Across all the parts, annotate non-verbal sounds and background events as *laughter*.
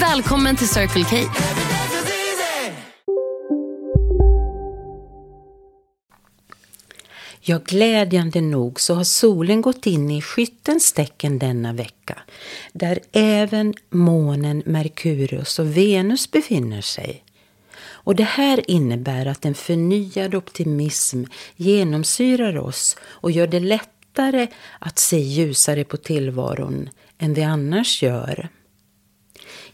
Välkommen till Circle K. Ja, glädjande nog så har solen gått in i skyttens tecken denna vecka, där även månen Merkurius och Venus befinner sig. Och det här innebär att en förnyad optimism genomsyrar oss och gör det lättare att se ljusare på tillvaron än vi annars gör.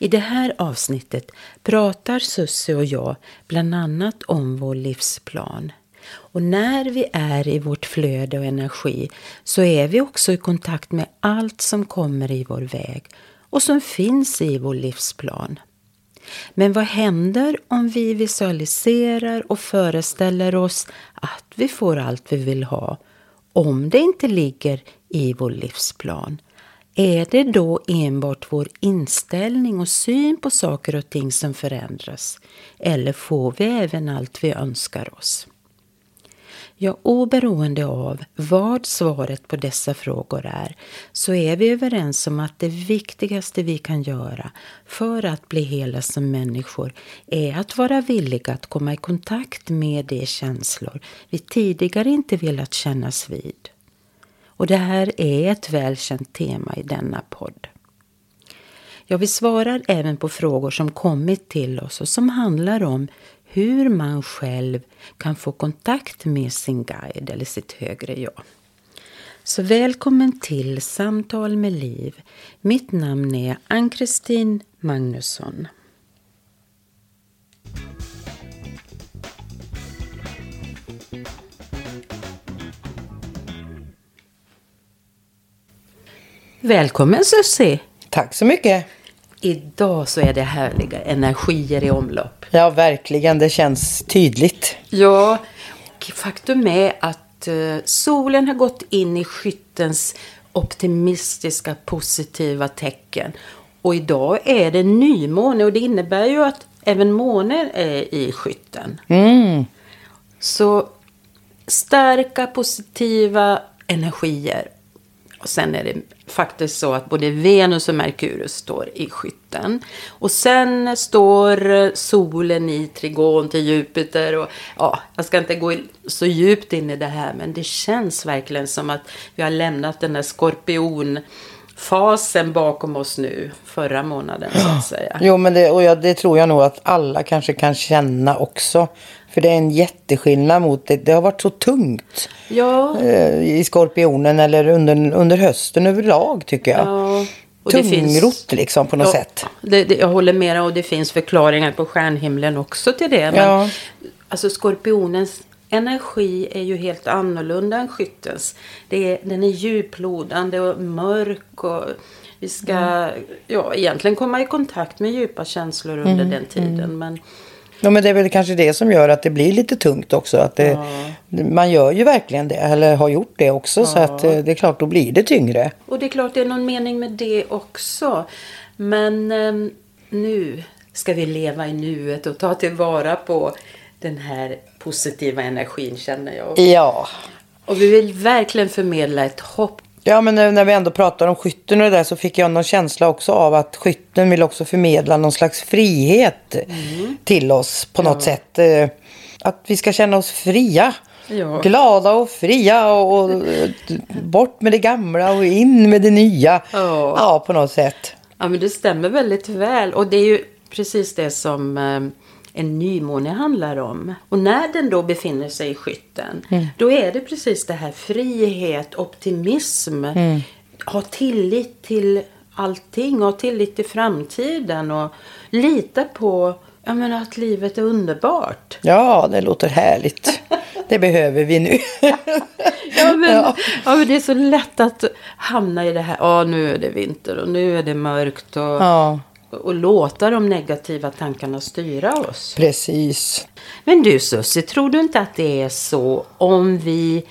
I det här avsnittet pratar Susse och jag bland annat om vår livsplan. Och när vi är i vårt flöde och energi så är vi också i kontakt med allt som kommer i vår väg och som finns i vår livsplan. Men vad händer om vi visualiserar och föreställer oss att vi får allt vi vill ha om det inte ligger i vår livsplan? Är det då enbart vår inställning och syn på saker och ting som förändras? Eller får vi även allt vi önskar oss? Ja, oberoende av vad svaret på dessa frågor är så är vi överens om att det viktigaste vi kan göra för att bli hela som människor är att vara villiga att komma i kontakt med de känslor vi tidigare inte velat kännas vid. Och det här är ett välkänt tema i denna podd. Ja, vi svarar även på frågor som kommit till oss och som handlar om hur man själv kan få kontakt med sin guide eller sitt högre jag. Så välkommen till Samtal med Liv. Mitt namn är Ann-Kristin Magnusson. Välkommen Susie! Tack så mycket! Idag så är det härliga energier i omlopp. Ja, verkligen. Det känns tydligt. Ja, faktum är att eh, solen har gått in i skyttens optimistiska, positiva tecken. Och idag är det nymåne och det innebär ju att även månen är i skytten. Mm. Så starka, positiva energier. Och sen är det faktiskt så att både Venus och Merkurius står i skytten. Och sen står solen i trigon till Jupiter. Och, ja, jag ska inte gå så djupt in i det här men det känns verkligen som att vi har lämnat den där skorpion skorpionfasen bakom oss nu förra månaden så att säga. Jo men det, och jag, det tror jag nog att alla kanske kan känna också. För det är en jätteskillnad mot det. Det har varit så tungt Ja, eh, i skorpionen eller under, under hösten överlag tycker jag. ja. Och finns- liksom på något Ja, sätt. Det, det, jag håller med och det finns förklaringar på stjärnhimlen också till det. Men Ja. alltså skorpionens energi är ju helt annorlunda än skyttens. Det är, den är djuplodande och mörk och vi ska Mm. ja, egentligen komma i kontakt med djupa känslor under Mm, den tiden. Men Ja, men det är väl kanske det som gör att det blir lite tungt också. Att det, Man gör ju verkligen det, eller har gjort det också. Så att eh, det är klart, då blir det tyngre. Och det är klart det är någon mening med det också. Men ehm, nu ska vi leva i nuet och ta tillvara på den här positiva energin känner jag. Ja. Och vi vill verkligen förmedla ett hopp. Ja, men när, när vi ändå pratar om skytten och det där så fick jag någon känsla också av att skytten vill också förmedla någon slags frihet till oss på något sätt. Eh, Att vi ska känna oss fria. Ja. Glada och fria och, och bort med det gamla och in med det nya. Ja. ja på något sätt. Ja men det stämmer väldigt väl. Och det är ju precis det som eh, en nymåne handlar om. Och när den då befinner sig i skytten, då är det precis det här frihet, optimism, ha tillit till allting, ha tillit till framtiden och lita på jag menar, att livet är underbart. Ja, det låter härligt. Det behöver vi nu. *laughs* Ja men, Ja. ja. men det är så lätt att hamna i det här, ja nu är det vinter och nu är det mörkt och, Ja, och låta de negativa tankarna styra oss. precis. Men du Susie, tror du inte att det är så om vi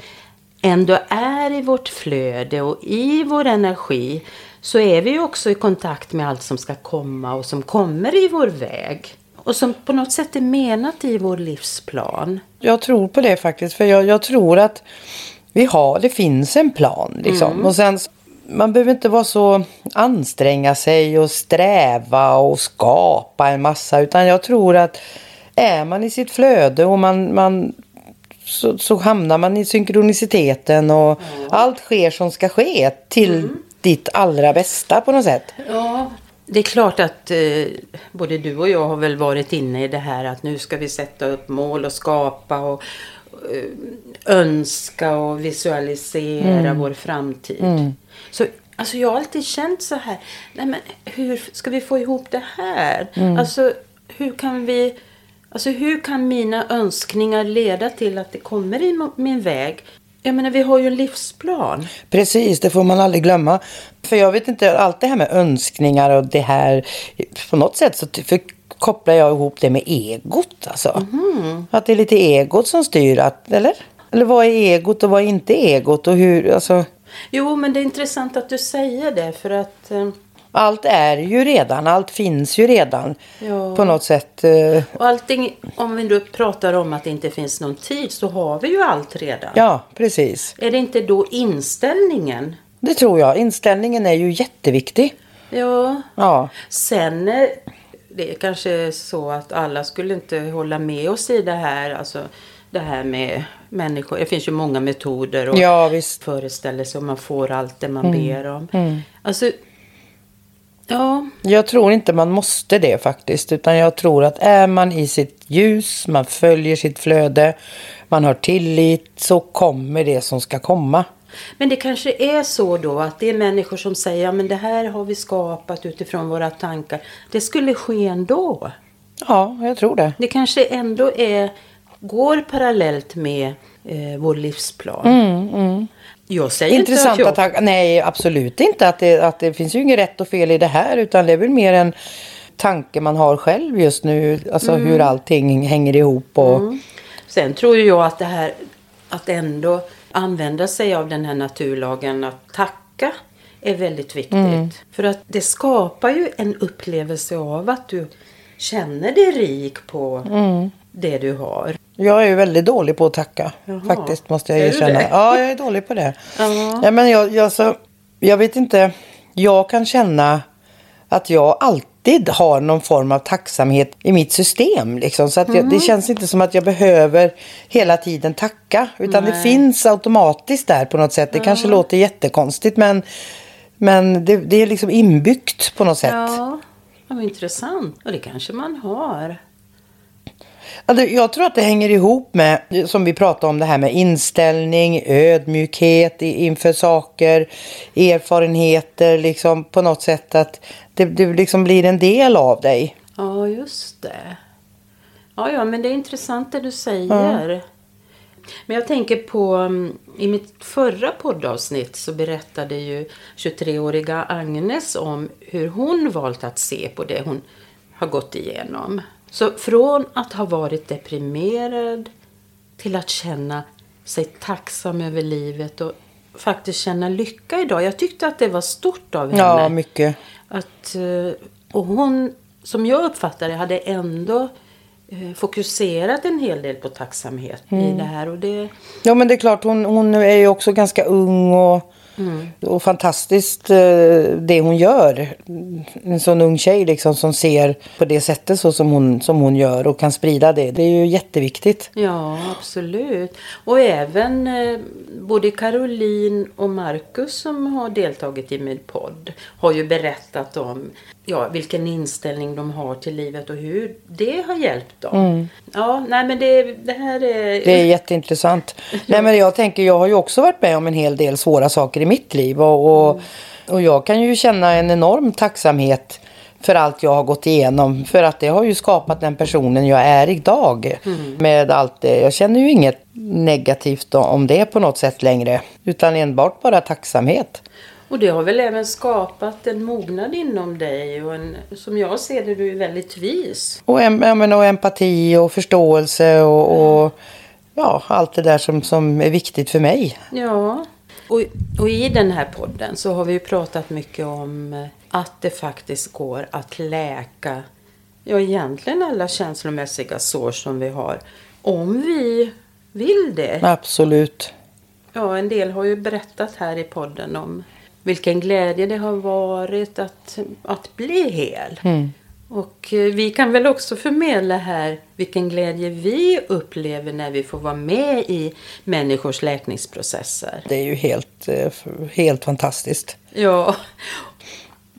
ändå är i vårt flöde och i vår energi så är vi också i kontakt med allt som ska komma och som kommer i vår väg. Och som på något sätt är menat i vår livsplan. Jag tror på det faktiskt. För jag, jag tror att vi har, det finns en plan. Liksom. Och sen, man behöver inte vara så anstränga sig och sträva och skapa en massa. Utan jag tror att är man i sitt flöde och man, man så, så hamnar man i synkroniciteten och allt sker som ska ske till ditt allra bästa på något sätt. Ja, det är klart att eh, både du och jag har väl varit inne i det här att nu ska vi sätta upp mål och skapa och eh, önska och visualisera vår framtid. Så alltså jag har alltid känt så här, nej men hur ska vi få ihop det här? Alltså hur kan vi, alltså hur kan mina önskningar leda till att det kommer i min väg? Jag menar vi har ju en livsplan. Precis, det får man aldrig glömma. För jag vet inte, allt det här med önskningar och det här. På något sätt så kopplar jag ihop det med egot. Alltså. Att det är lite egot som styr. Att, eller? Eller vad är egot och vad är inte egot? Och hur, alltså, Jo, men det är intressant att du säger det för att eh, allt är ju redan, allt finns ju redan. Ja. På något sätt. eh, och allting, om vi då pratar om att det inte finns någon tid så har vi ju allt redan. Ja, precis. Är det inte då inställningen? Det tror jag. Inställningen är ju jätteviktig. Ja, Ja, sen eh, det är kanske så att alla skulle inte hålla med oss i det här. Alltså det här med människor. Det finns ju många metoder och ja visst. föreställelser och man får allt det man ber om. Alltså, ja, Jag tror inte man måste det faktiskt. Utan jag tror att är man i sitt ljus, man följer sitt flöde, man har tillit, så kommer det som ska komma. Men det kanske är så då att det är människor som säger ja men det här har vi skapat utifrån våra tankar. Det skulle ske ändå. Ja, jag tror det. Det kanske ändå är, går parallellt med eh, vår livsplan. Jag säger inte Intressanta att jag... tankar. Nej, absolut inte. Att det, att det finns ju inget rätt och fel i det här. Utan det är väl mer en tanke man har själv just nu. Alltså hur allting hänger ihop. Och, Sen tror jag att det här att ändå använda sig av den här naturlagen att tacka är väldigt viktigt. För att det skapar ju en upplevelse av att du känner dig rik på det du har. Jag är ju väldigt dålig på att tacka. Jaha. Faktiskt måste jag erkänna. Ja, jag är dålig på det. Ja. Ja, men jag, jag, så, jag vet inte. Jag kan känna att jag alltid har någon form av tacksamhet i mitt system. Liksom. Så att jag, Mm. det känns inte som att jag behöver hela tiden tacka. Utan det finns automatiskt där på något sätt. Det kanske låter jättekonstigt men, men det, det är liksom inbyggt på något sätt. Ja, vad intressant. Och det kanske man har. Ja, det- Jag tror att det hänger ihop med, som vi pratade om, det här med inställning, ödmjukhet inför saker, erfarenheter, liksom på något sätt att det, det liksom blir en del av dig. Ja, just det. Ja, ja, men det är intressant det du säger. Men jag tänker på, mm, i mitt förra poddavsnitt så berättade ju 23-åriga Agnes om hur hon valt att se på det hon har gått igenom. Så från att ha varit deprimerad till att känna sig tacksam över livet och faktiskt känna lycka idag. Jag tyckte att det var stort av henne. Ja, mycket. Att, eh, och hon, som jag uppfattar det, hade ändå fokuserat en hel del på tacksamhet i det här. Och det, Ja men det är klart, hon, hon är ju också ganska ung och, och fantastiskt eh, det hon gör. En sån ung tjej liksom som ser på det sättet så som hon, som hon gör och kan sprida det. Det är ju jätteviktigt. ja, absolut. Och även eh, både Caroline och Marcus som har deltagit i min podd har ju berättat om ja, vilken inställning de har till livet och hur det har hjälpt dem. Ja, nej men det, det här är... Mm. Det är jätteintressant. *laughs* Nej, men jag tänker, jag har ju också varit med om en hel del svåra saker i mitt liv. Och, och, och jag kan ju känna en enorm tacksamhet för allt jag har gått igenom. För att det har ju skapat den personen jag är idag. Med allt det. Jag känner ju inget negativt om det på något sätt längre. Utan enbart bara tacksamhet. Och det har väl även skapat en mognad inom dig och en, som jag ser det, du är väldigt vis. Och, em, ja, men, och empati och förståelse och, och ja, allt det där som, som är viktigt för mig. Ja. Och, och i den här podden så har vi ju pratat mycket om att det faktiskt går att läka, ja egentligen alla känslomässiga sår som vi har. Om vi vill det. Absolut. Ja, en del har ju berättat här i podden om vilken glädje det har varit att, att bli hel. Och eh, vi kan väl också förmedla här vilken glädje vi upplever när vi får vara med i människors läkningsprocesser. Det är ju helt, eh, helt fantastiskt. Ja,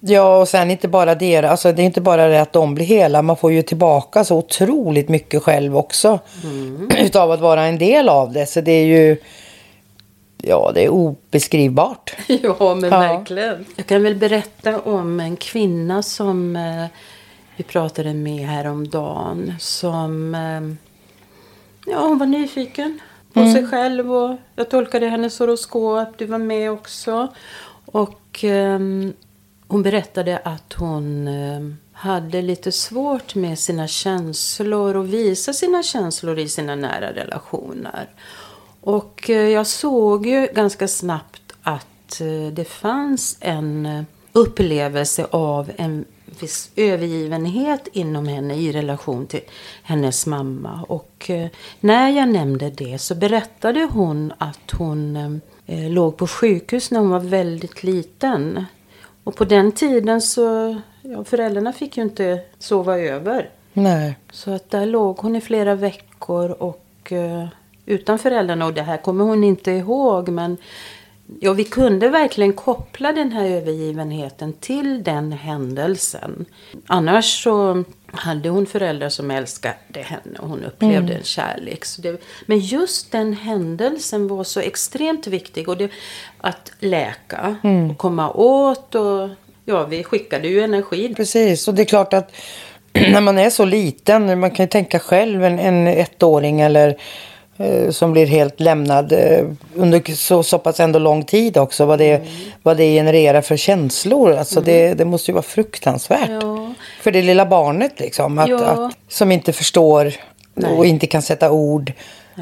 Ja, och sen inte bara det. Alltså, det är inte bara det att de blir hela. Man får ju tillbaka så otroligt mycket själv också. *clears throat* Utav att vara en del av det. Så det är ju... Ja, det är obeskrivbart. *laughs* ja men Ja. verkligen. Jag kan väl berätta om en kvinna som eh, vi pratade med häromdagen. Som eh, ja, hon var nyfiken på sig själv och jag tolkade hennes horoskop. Du var med också. Och ehm, hon berättade att hon eh, hade lite svårt med sina känslor och visa sina känslor i sina nära relationer. Och eh, jag såg ju ganska snabbt att eh, det fanns en eh, upplevelse av en viss övergivenhet inom henne i relation till hennes mamma. Och när jag nämnde det så berättade hon att hon låg på sjukhus när hon var väldigt liten. Och på den tiden så, ja föräldrarna fick ju inte sova över. Nej. Så att där låg hon i flera veckor och utan föräldrarna. Och det här kommer hon inte ihåg. Men ja, vi kunde verkligen koppla den här övergivenheten till den händelsen. Annars så hade hon föräldrar som älskade henne och hon upplevde en kärlek. Så det, men just den händelsen var så extremt viktig. Och det, att läka och komma åt. Och, ja, vi skickade ju energi Precis, och det är klart att *clears throat* när man är så liten, man kan ju tänka själv en, en ettåring eller som blir helt lämnad eh, under så, så pass ändå lång tid också. Vad det, vad det genererar för känslor. Alltså det, det måste ju vara fruktansvärt. Ja. För det lilla barnet liksom. Att, Ja. att, som inte förstår och inte kan sätta ord.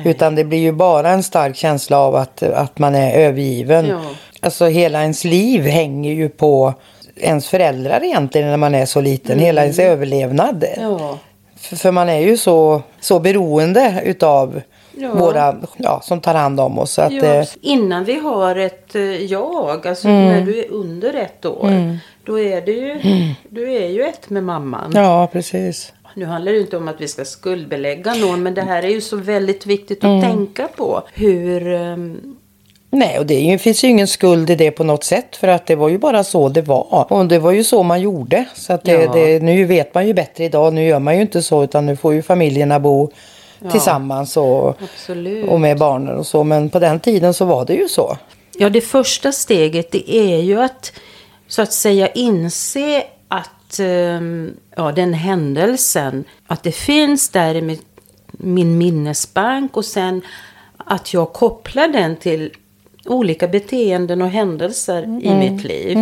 Utan det blir ju bara en stark känsla av att, att man är övergiven. Ja. Alltså hela ens liv hänger ju på ens föräldrar egentligen när man är så liten. Hela ens överlevnad. För, för man är ju så, så beroende utav Ja. våra ja, som tar hand om oss. Så att, Ja, eh, innan vi har ett eh, jag, alltså Mm. när du är under ett år, då är du ju, du är ju ett med mamman. ja, precis. Nu handlar det inte om att vi ska skuldbelägga någon, men det här är ju så väldigt viktigt Mm. att tänka på. Hur, ehm, Nej, och det finns ju ingen skuld i det på något sätt. För att det var ju bara så det var. Och det var ju så man gjorde. Så att det, Ja. det, nu vet man ju bättre idag. Nu gör man ju inte så. Utan nu får ju familjerna bo tillsammans och, absolut. och med barnen och så. Men på den tiden så var det ju så. Ja, det första steget det är ju att så att säga inse att ehm, ja, den händelsen, att det finns där i min minnesbank och sen att jag kopplar den till olika beteenden och händelser i mitt liv.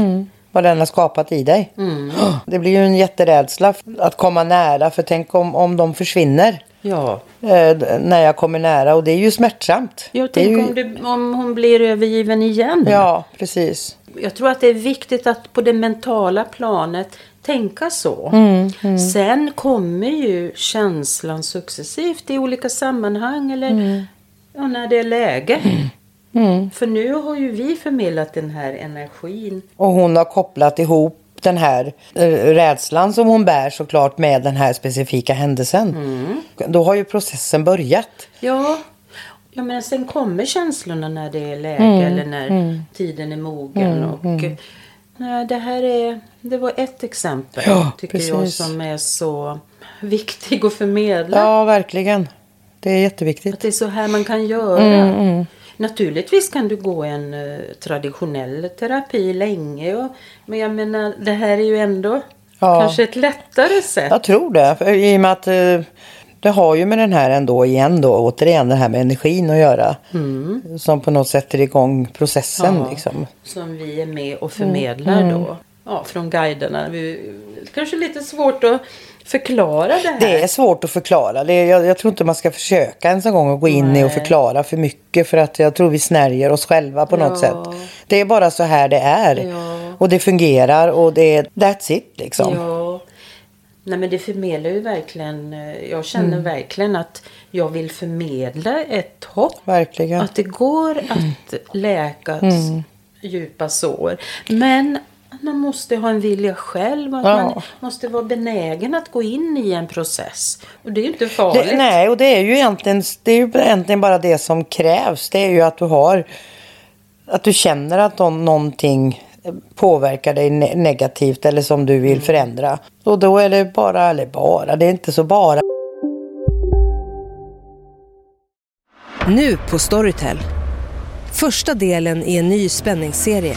Vad den har skapat i dig. *gasps* Det blir ju en jätterädsla att komma nära. För tänk om, om de försvinner. Ja. Eh, när jag kommer nära. Och det är ju smärtsamt. Jag tänker ju, om, det, om hon blir övergiven igen. Ja, precis. Jag tror att det är viktigt att på det mentala planet tänka så. Mm, Sen kommer ju känslan successivt i olika sammanhang eller Mm. ja, när det är läge. För nu har ju vi förmedlat den här energin. Och hon har kopplat ihop den här eh, rädslan som hon bär såklart med den här specifika händelsen. Då har ju processen börjat. Ja, ja men sen kommer känslorna när det är läge Mm, eller när tiden är mogen. Och, Nej, det här är, det var ett exempel Ja, tycker jag precis. som är så viktig att förmedla. Ja, verkligen. Det är jätteviktigt. Att det är så här man kan göra. Mm, Naturligtvis kan du gå en eh, traditionell terapi länge. Och, men jag menar, det här är ju ändå Ja. kanske ett lättare sätt. Jag tror det. I och med att eh, det har ju med den här ändå igen då återigen det här med energin att göra. Som på något sätt sätter igång processen Ja. liksom. Som vi är med och förmedlar då. Ja, från guiderna. Vi, kanske lite svårt att förklara det här. Det är svårt att förklara. Det är, jag, jag tror inte man ska försöka ens en gång att gå in i och Nej. förklara för mycket. För att jag tror vi snärjer oss själva på något Ja. sätt. Det är bara så här det är. Ja. Och det fungerar och det är that's it liksom. Ja. Nej men det förmedlar ju verkligen. eh, Jag känner Mm. verkligen att jag vill förmedla ett hopp. Verkligen. Att det går att läka Mm. djupa sår. Men man måste ha en vilja själv. Att Ja. Man måste vara benägen att gå in i en process. Och det är ju inte farligt. Det, nej, och det är ju egentligen, det är ju egentligen bara det som krävs. Det är ju att du har, att du känner att om någonting påverkar dig ne- negativt eller som du vill förändra. Och då är det bara, eller bara, det är inte så bara. Nu på Storytel. Första delen i en ny spänningsserie.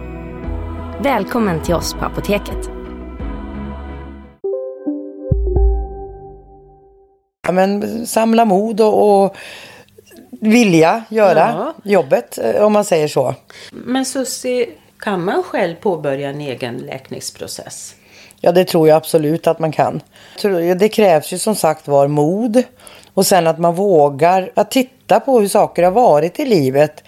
Välkommen till oss på Apoteket. Ja, men samla mod och, och vilja göra jobbet eh, om man säger så. Men Susie, kan man själv påbörja en egen läkningsprocess? Ja, det tror jag absolut att man kan. Det krävs ju som sagt var mod och sen att man vågar att titta på hur saker har varit i livet.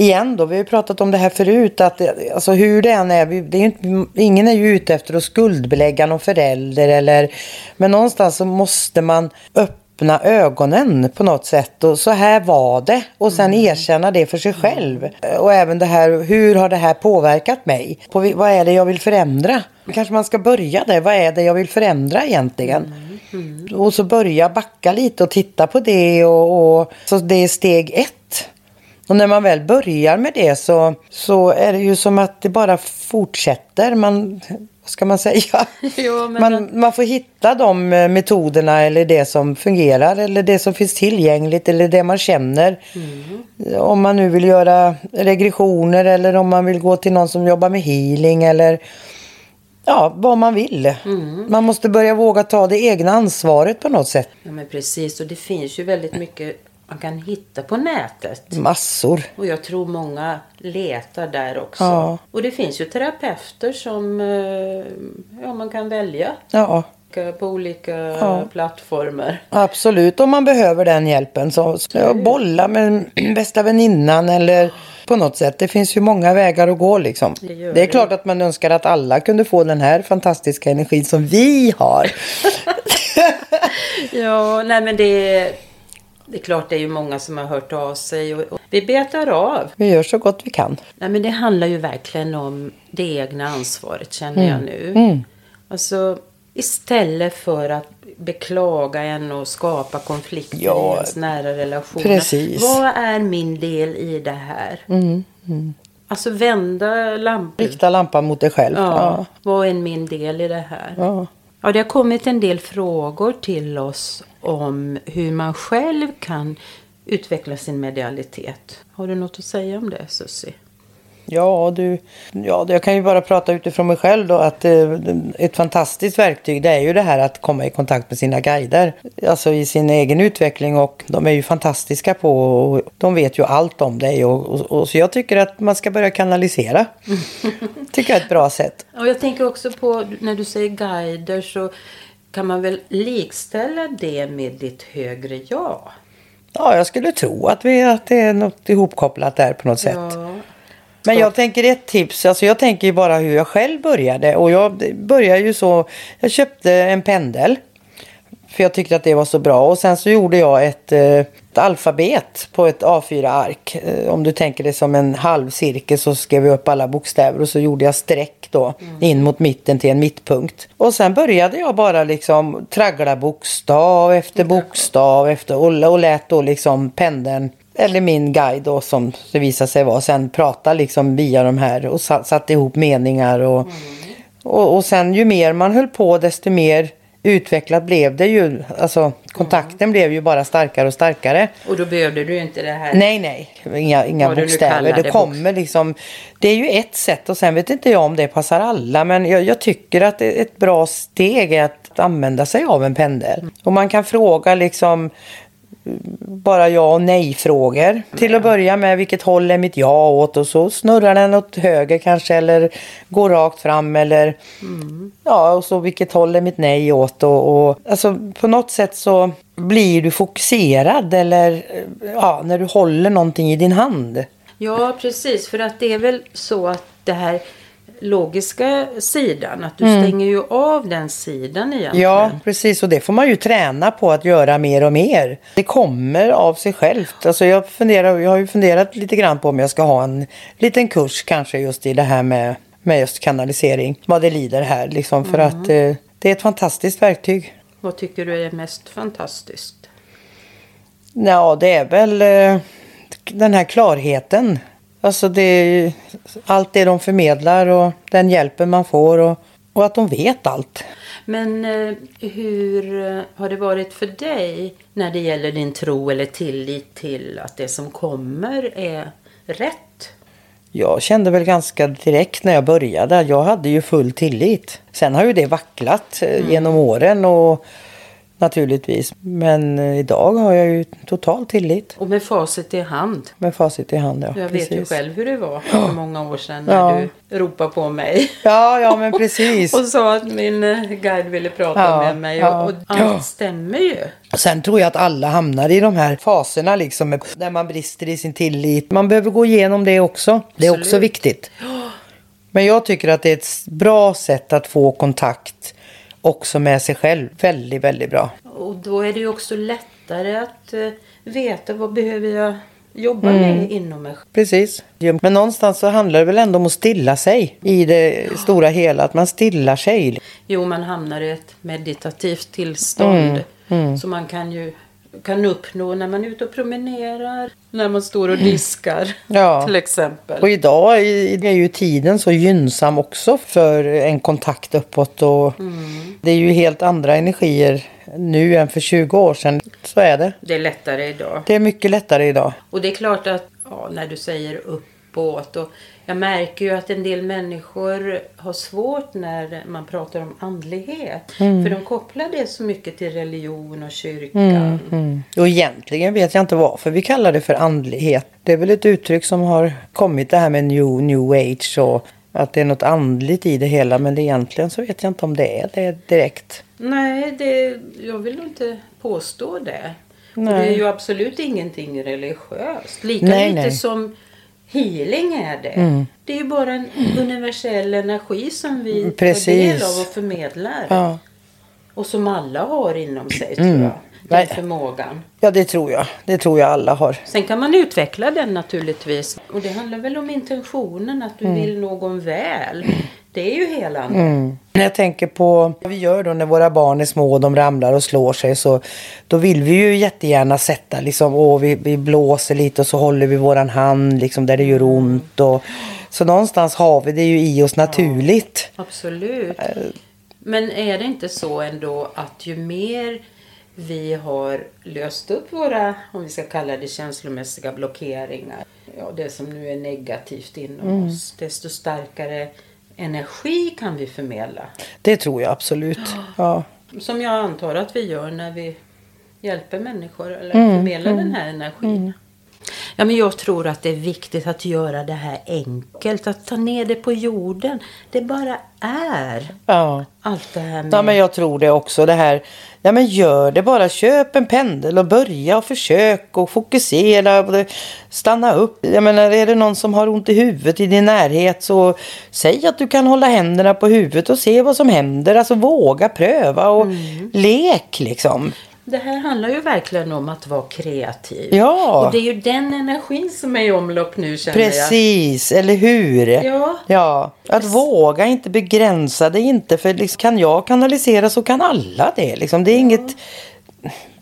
Igen då, vi har ju pratat om det här förut, att det- alltså hur det än är, vi- det är inte, ingen är ju ute efter att skuldbelägga någon förälder eller, men någonstans så måste man öppna ögonen på något sätt och så här var det och sen erkänna det för sig själv. Och även det här, hur har det här påverkat mig? På, vad är det jag vill förändra? Kanske man ska börja där, vad är det jag vill förändra egentligen? Och så börja backa lite och titta på det och, och så det är steg ett. Och när man väl börjar med det så, så är det ju som att det bara fortsätter. Man, vad ska man säga? *laughs* Men Man, man får hitta de eh, metoderna eller det som fungerar eller det som finns tillgängligt eller det man känner. Om man nu vill göra regressioner eller om man vill gå till någon som jobbar med healing eller ja, vad man vill. Man måste börja våga ta det egna ansvaret på något sätt. Ja, men precis. Och det finns ju väldigt mycket man kan hitta på nätet. Massor. Och jag tror många letar där också. Ja. Och det finns ju terapeuter som eh, ja, man kan välja Ja, på olika Ja. plattformar. absolut. Om man behöver den hjälpen så, så bolla med *clears throat* bästa väninnan eller på något sätt. Det finns ju många vägar att gå liksom. Det Det är det. klart att man önskar att alla kunde få den här fantastiska energin som vi har. *laughs* Ja, nej men det, det är klart det är ju många som har hört av sig. Och, och vi betar av. Vi gör så gott vi kan. Nej men det handlar ju verkligen om det egna ansvaret känner jag nu. Mm. Alltså istället för att beklaga en och skapa konflikter Ja, i ens nära relationer. precis. Vad är min del i det här? Mm, mm. Alltså vända lampan. Rikta lampan mot dig själv. Ja, Ja. vad är min del i det här? Ja. Ja, det har kommit en del frågor till oss om hur man själv kan utveckla sin medialitet. Har du något att säga om det, Susie? Ja, du, ja, jag kan ju bara prata utifrån mig själv då att eh, ett fantastiskt verktyg det är ju det här att komma i kontakt med sina guider. Alltså i sin egen utveckling och de är ju fantastiska på och de vet ju allt om dig och, och, och så jag tycker att man ska börja kanalisera. *laughs* tycker jag är ett bra sätt. Och jag tänker också på när du säger guider så kan man väl likställa det med ditt högre jag? Ja, jag skulle tro att, vi, att det är något ihopkopplat där på något sätt. Ja. Men jag tänker ett tips, alltså jag tänker ju bara hur jag själv började och jag började ju så, jag köpte en pendel. För jag tyckte att det var så bra och sen så gjorde jag ett, eh, ett alfabet på ett A4-ark. Eh, om du tänker det som en halv cirkel så skrev jag upp alla bokstäver och så gjorde jag streck då in mot mitten till en mittpunkt. Och sen började jag bara liksom traggla bokstav efter bokstav efter och, och lät då liksom pendeln eller min guide då som det visade sig vara sen prata liksom via de här och satt, satte ihop meningar och, och, och sen ju mer man höll på desto mer utvecklat blev det ju. Alltså kontakten blev ju bara starkare och starkare. Och då behövde du inte det här? Nej, nej. Inga, inga bokstäver. Det det, kommer liksom. Det är ju ett sätt och sen vet inte jag om det passar alla. Men jag, jag tycker att ett bra steg är att använda sig av en pendel. Och man kan fråga liksom bara ja och nej frågor. Till att börja med vilket håll är mitt ja åt och så snurrar den åt höger kanske eller går rakt fram eller ja och så vilket håll är mitt nej åt och, och alltså på något sätt så blir du fokuserad eller ja när du håller någonting i din hand. Ja, precis. För att det är väl så att det här logiska sidan, att du Mm. stänger ju av den sidan egentligen. Ja, precis. Och det får man ju träna på att göra mer och mer. Det kommer av sig självt. Alltså jag, funderar, jag har ju funderat lite grann på om jag ska ha en liten kurs kanske just i det här med, med just kanalisering. Vad det lider här liksom. För Mm. att eh, det är ett fantastiskt verktyg. Vad tycker du är mest fantastiskt? Ja, det är väl eh, den här klarheten. Alltså det är ju allt det de förmedlar och den hjälpen man får och, och att de vet allt. Men eh, hur eh, har det varit för dig när det gäller din tro eller tillit till att det som kommer är rätt? Jag kände väl ganska direkt när jag började. Jag hade ju full tillit. Sen har ju det vacklat eh, genom åren och naturligtvis. Men eh, idag har jag ju total tillit. Och med facit i hand. Med facit i hand, ja. Jag vet ju precis. själv hur det var för många år sedan när Ja. du ropade på mig. Ja, ja men precis. *laughs* Och sa att min eh, guide ville prata Ja, med mig. och, och allt stämmer ju. Sen tror jag att alla hamnar i de här faserna liksom där man brister i sin tillit. Man behöver gå igenom det också. Det är också Absolut. viktigt. *gasps* Men jag tycker att det är ett bra sätt att få kontakt också med sig själv. Väldigt, väldigt bra. Och då är det ju också lättare att eh, veta vad behöver jag jobba Mm. med inom mig själv. Precis. Men någonstans så handlar det väl ändå om att stilla sig i det stora hela. Att man stillar sig. Jo, man hamnar i ett meditativt tillstånd. Mm, Som man kan ju kan uppnå när man är ute och promenerar. När man står och diskar *clears throat* Ja. till exempel. Och idag är ju tiden så gynnsam också för en kontakt uppåt. Och Det är ju helt andra energier nu än för 20 år sedan. Så är det. Det är lättare idag. Det är mycket lättare idag. Och det är klart att ja, när du säger uppåt och jag märker ju att en del människor har svårt när man pratar om andlighet. Mm. För de kopplar det så mycket till religion och kyrkan. Mm. Och egentligen vet jag inte varför vi kallar det för andlighet. Det är väl ett uttryck som har kommit det här med new, new age och att det är något andligt i det hela. Men egentligen så vet jag inte om det är det direkt. Nej, det, jag vill nog inte påstå det. Det är ju absolut ingenting religiöst. Lika Nej, lite nej. som healing är det. Mm. Det är ju bara en universell energi som vi tar del Precis. av och förmedlar. Ja. Och som alla har inom sig Mm. tror jag. Den Nej. förmågan. ja, det tror jag. Det tror jag alla har. Sen kan man utveckla den naturligtvis. Och det handlar väl om intentionen, att du Mm. vill någon väl. Det är ju helande. Mm. När jag tänker på vad vi gör då när våra barn är små och de ramlar och slår sig så då vill vi ju jättegärna sätta liksom, åh, vi, vi blåser lite och så håller vi våran hand liksom där det gör ont och så någonstans har vi det ju i oss naturligt. Absolut. Eh. Men är det inte så ändå att ju mer vi har löst upp våra, om vi ska kalla det känslomässiga blockeringar. ja, det som nu är negativt inom Mm. oss, desto starkare energi kan vi förmedla. Det tror jag absolut. Ja. Som jag antar att vi gör när vi hjälper människor eller Mm, förmedlar mm, den här energin. Ja, men jag tror att det är viktigt att göra det här enkelt. Att ta ner det på jorden. Det bara är. Ja. Allt det här med... Ja men jag tror det också det här. Ja men gör det bara. Köp en pendel och börja och försök och fokusera. och Stanna upp. Jag menar är det någon som har ont i huvudet i din närhet så säg att du kan hålla händerna på huvudet och se vad som händer. Alltså våga pröva och Mm. lek liksom. Det här handlar ju verkligen om att vara kreativ. Ja. Och det är ju den energin som är i omlopp nu känner jag. Precis, eller hur? Ja. ja. Att våga inte begränsa det inte. För liksom, kan jag kanalisera så kan alla det. Liksom. Det är inget...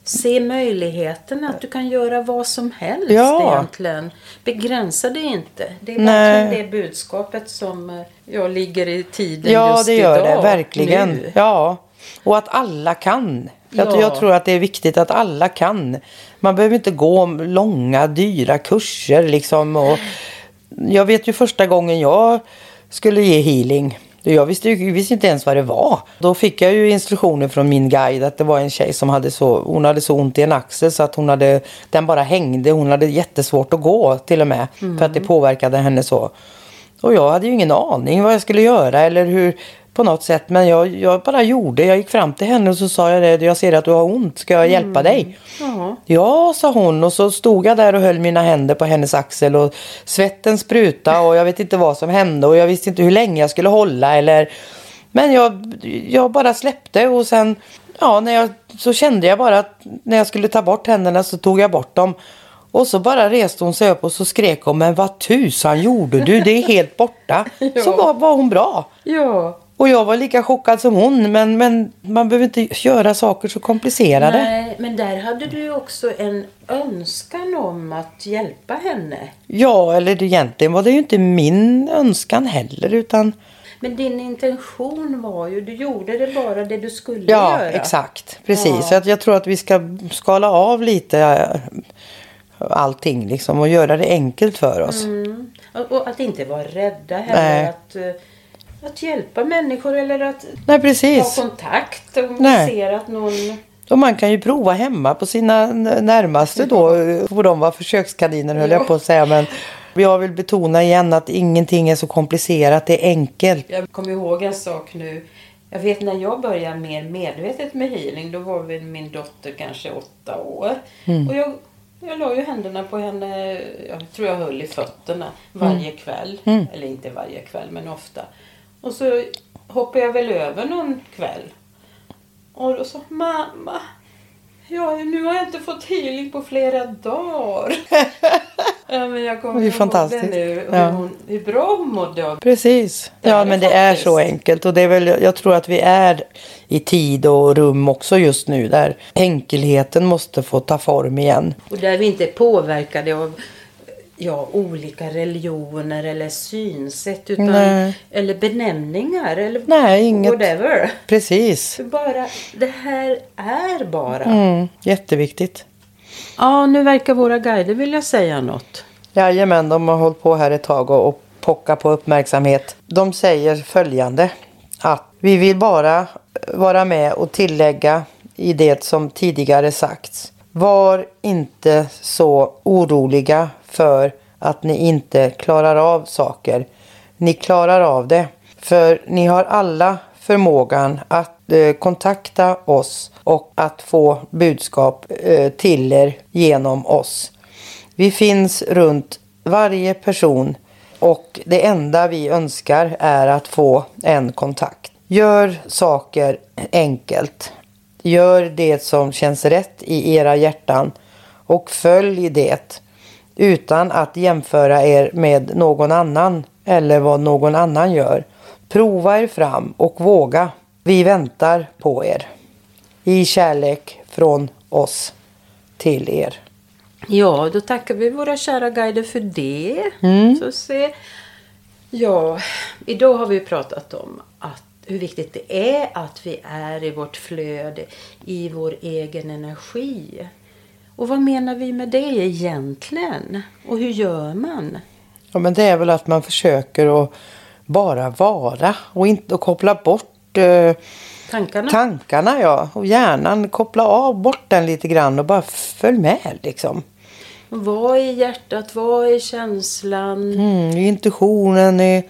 Se möjligheterna att du kan göra vad som helst Ja. egentligen. Begränsa det inte. Det är Nej. verkligen det budskapet som eh, jag ligger i tiden Ja, just det gör idag. det. Verkligen. Nu. Ja. Och att alla kan. Jag, Ja. jag tror att det är viktigt att alla kan. Man behöver inte gå långa, dyra kurser liksom. Och jag vet ju första gången jag skulle ge healing. Jag visste ju visste inte ens vad det var. Då fick jag ju instruktioner från min guide att det var en tjej som hade så, hon hade så ont i en axel så att hon hade, den bara hängde. Hon hade jättesvårt att gå till och med. För att det påverkade henne så. Och jag hade ju ingen aning vad jag skulle göra eller hur på något sätt. Men jag, jag bara gjorde. Jag gick fram till henne och så sa jag det. Jag ser att du har ont. Ska jag hjälpa dig? Ja. Ja, sa hon och så stod jag där och höll mina händer på hennes axel och svetten spruta och jag vet inte vad som hände och jag visste inte hur länge jag skulle hålla eller men jag, jag bara släppte och sen ja, när jag, så kände jag bara att när jag skulle ta bort händerna så tog jag bort dem och så bara reste hon sig upp och så skrek hon men vad tusan gjorde du? Det är helt borta. *laughs* Så var, var hon bra. Ja. Och jag var lika chockad som hon men, men man behöver inte göra saker så komplicerade. Nej, men där hade du ju också en önskan om att hjälpa henne. Ja, eller egentligen var det ju inte min önskan heller utan Men din intention var ju, du gjorde det bara det du skulle Ja, göra. exakt. Precis. Ja. Så att jag tror att vi ska skala av lite äh, allting liksom och göra det enkelt för oss. Mm. Och, och att inte vara rädda Nej. heller att, eh, att hjälpa människor eller att Nej, precis. ha kontakt om man ser att någon... Och man kan ju prova hemma på sina närmaste då. Får de vara försökskaniner höll Ja. jag på att säga. Men jag vill betona igen att ingenting är så komplicerat. Det är enkelt. Jag kommer ihåg en sak nu. Jag vet när jag började mer medvetet med healing. Då var väl min dotter kanske åtta år. Mm. Och jag, jag la ju händerna på henne. Jag tror jag höll i fötterna varje Mm. kväll. Mm. Eller inte varje kväll men ofta. Och så hoppade jag väl över någon kväll. Och då sa mamma. Ja, nu har jag inte fått healing på flera dagar. *laughs* ja, men jag kommer Det är fantastiskt. det nu. Hur, Ja. hon, hur bra hon mådde av Precis. Det är Ja, men det är faktiskt. så enkelt. Och det är väl, jag tror att vi är i tid och rum också just nu. Där enkelheten måste få ta form igen. Och där vi inte är påverkade av ja, olika religioner eller synsätt utan, Nej. eller benämningar eller Nej, inget. whatever. Precis. Bara, det här är bara. Mm, jätteviktigt. Ja, nu verkar våra guider vilja säga något. Jajamän, de har hållit på här ett tag och, och pocka på uppmärksamhet. De säger följande. Att vi vill bara vara med och tillägga i det som tidigare sagts. Var inte så oroliga för att ni inte klarar av saker. Ni klarar av det. För ni har alla förmågan att eh, kontakta oss och att få budskap eh, till er genom oss. Vi finns runt varje person och det enda vi önskar är att få en kontakt. Gör saker enkelt. Gör det som känns rätt i era hjärtan och följ det utan att jämföra er med någon annan eller vad någon annan gör. Prova er fram och våga. Vi väntar på er. I kärlek från oss till er. Ja, då tackar vi våra kära guider för det. Mm. Så se. Ja, idag har vi pratat om att hur viktigt det är att vi är i vårt flöde, i vår egen energi. Och vad menar vi med det egentligen? Och hur gör man? Ja, men det är väl att man försöker att bara vara och inte och koppla bort eh, Tankarna? tankarna. Ja. Och hjärnan, koppla av bort den lite grann och bara följ med liksom. Vad är hjärtat? Vad är känslan? Mm, intuitionen, i,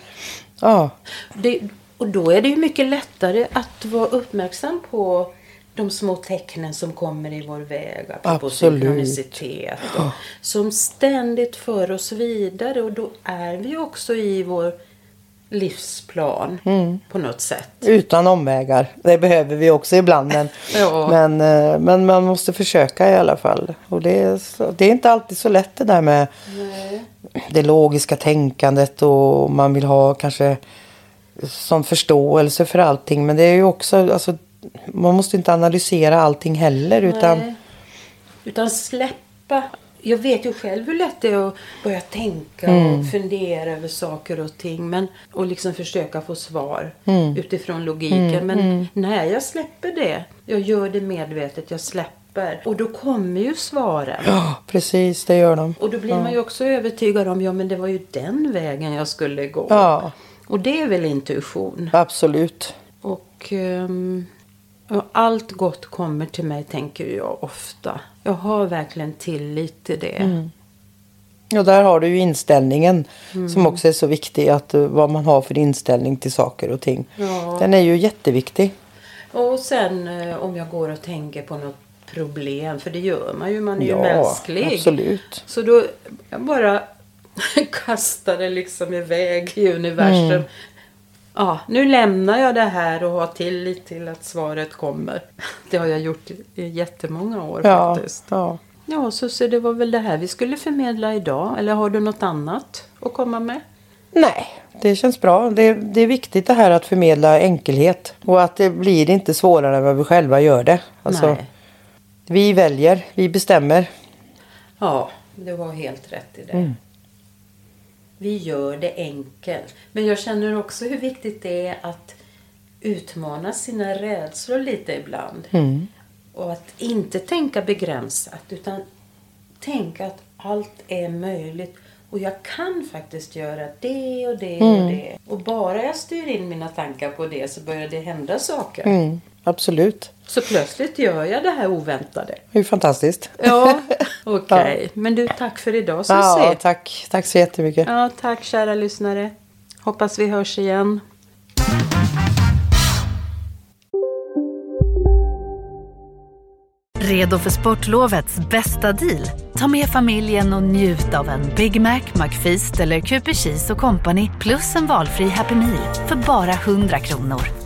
ja. Det, och då är det ju mycket lättare att vara uppmärksam på de små tecknen som kommer i vår väg. Apropå Absolut. synkronicitet. Och, som ständigt för oss vidare. Och då är vi också i vår livsplan Mm. på något sätt. Utan omvägar. Det behöver vi också ibland. Men, *laughs* Ja. men, eh, men man måste försöka i alla fall. Och det är, det är inte alltid så lätt det där med det logiska tänkandet och man vill ha kanske sån förståelse för allting. Men det är ju också, alltså, man måste inte analysera allting heller. Utan, Nej. Utan släppa. Jag vet ju själv hur lätt det är att börja tänka Mm. och fundera över saker och ting. Men, och liksom försöka få svar Mm. utifrån logiken. Mm, Men mm. när jag släpper det, jag gör det medvetet, jag släpper. Och då kommer ju svaren. ja, precis det gör de. Och då blir ja. man ju också övertygad om, ja men det var ju den vägen jag skulle gå. Ja, Och det är väl intuition. absolut. Och ehm, allt gott kommer till mig tänker jag ofta. Jag har verkligen tillit till det. Mm. Och där har du ju inställningen Mm. som också är så viktig. Att eh, vad man har för inställning till saker och ting. Ja. Den är ju jätteviktig. Och sen eh, om jag går och tänker på något problem, för det gör man ju, man är ju Ja, mänsklig. absolut. Så då jag bara *laughs* kastar det liksom iväg i universum. Mm. Ja, nu lämnar jag det här och har tillit till att svaret kommer. *laughs* Det har jag gjort i jättemånga år Ja, faktiskt. ja. Ja, så, så det var väl det här vi skulle förmedla idag. Eller har du något annat att komma med? Nej, det känns bra. Det, det är viktigt det här att förmedla enkelhet. Och att det blir inte svårare än vad vi själva gör det. Alltså, Nej. Vi väljer, vi bestämmer. Ja, du har helt rätt i det. Mm. Vi gör det enkelt. Men jag känner också hur viktigt det är att utmana sina rädslor lite ibland. Mm. Och att inte tänka begränsat utan tänka att allt är möjligt. Och jag kan faktiskt göra det och det och Mm. det. Och bara jag styr in mina tankar på det så börjar det hända saker. Mm, absolut. Så plötsligt gör jag det här oväntade. Det är ju fantastiskt. Ja, *laughs* okej. Men du, tack för idag Susie. Ja, tack. Tack så jättemycket. Ja, tack kära lyssnare. Hoppas vi hörs igen. Redo för sportlovets bästa deal? Ta med familjen och njut av en Big Mac, McFeast eller Cooper Cheese och Company plus en valfri Happy Meal för bara 100 kronor.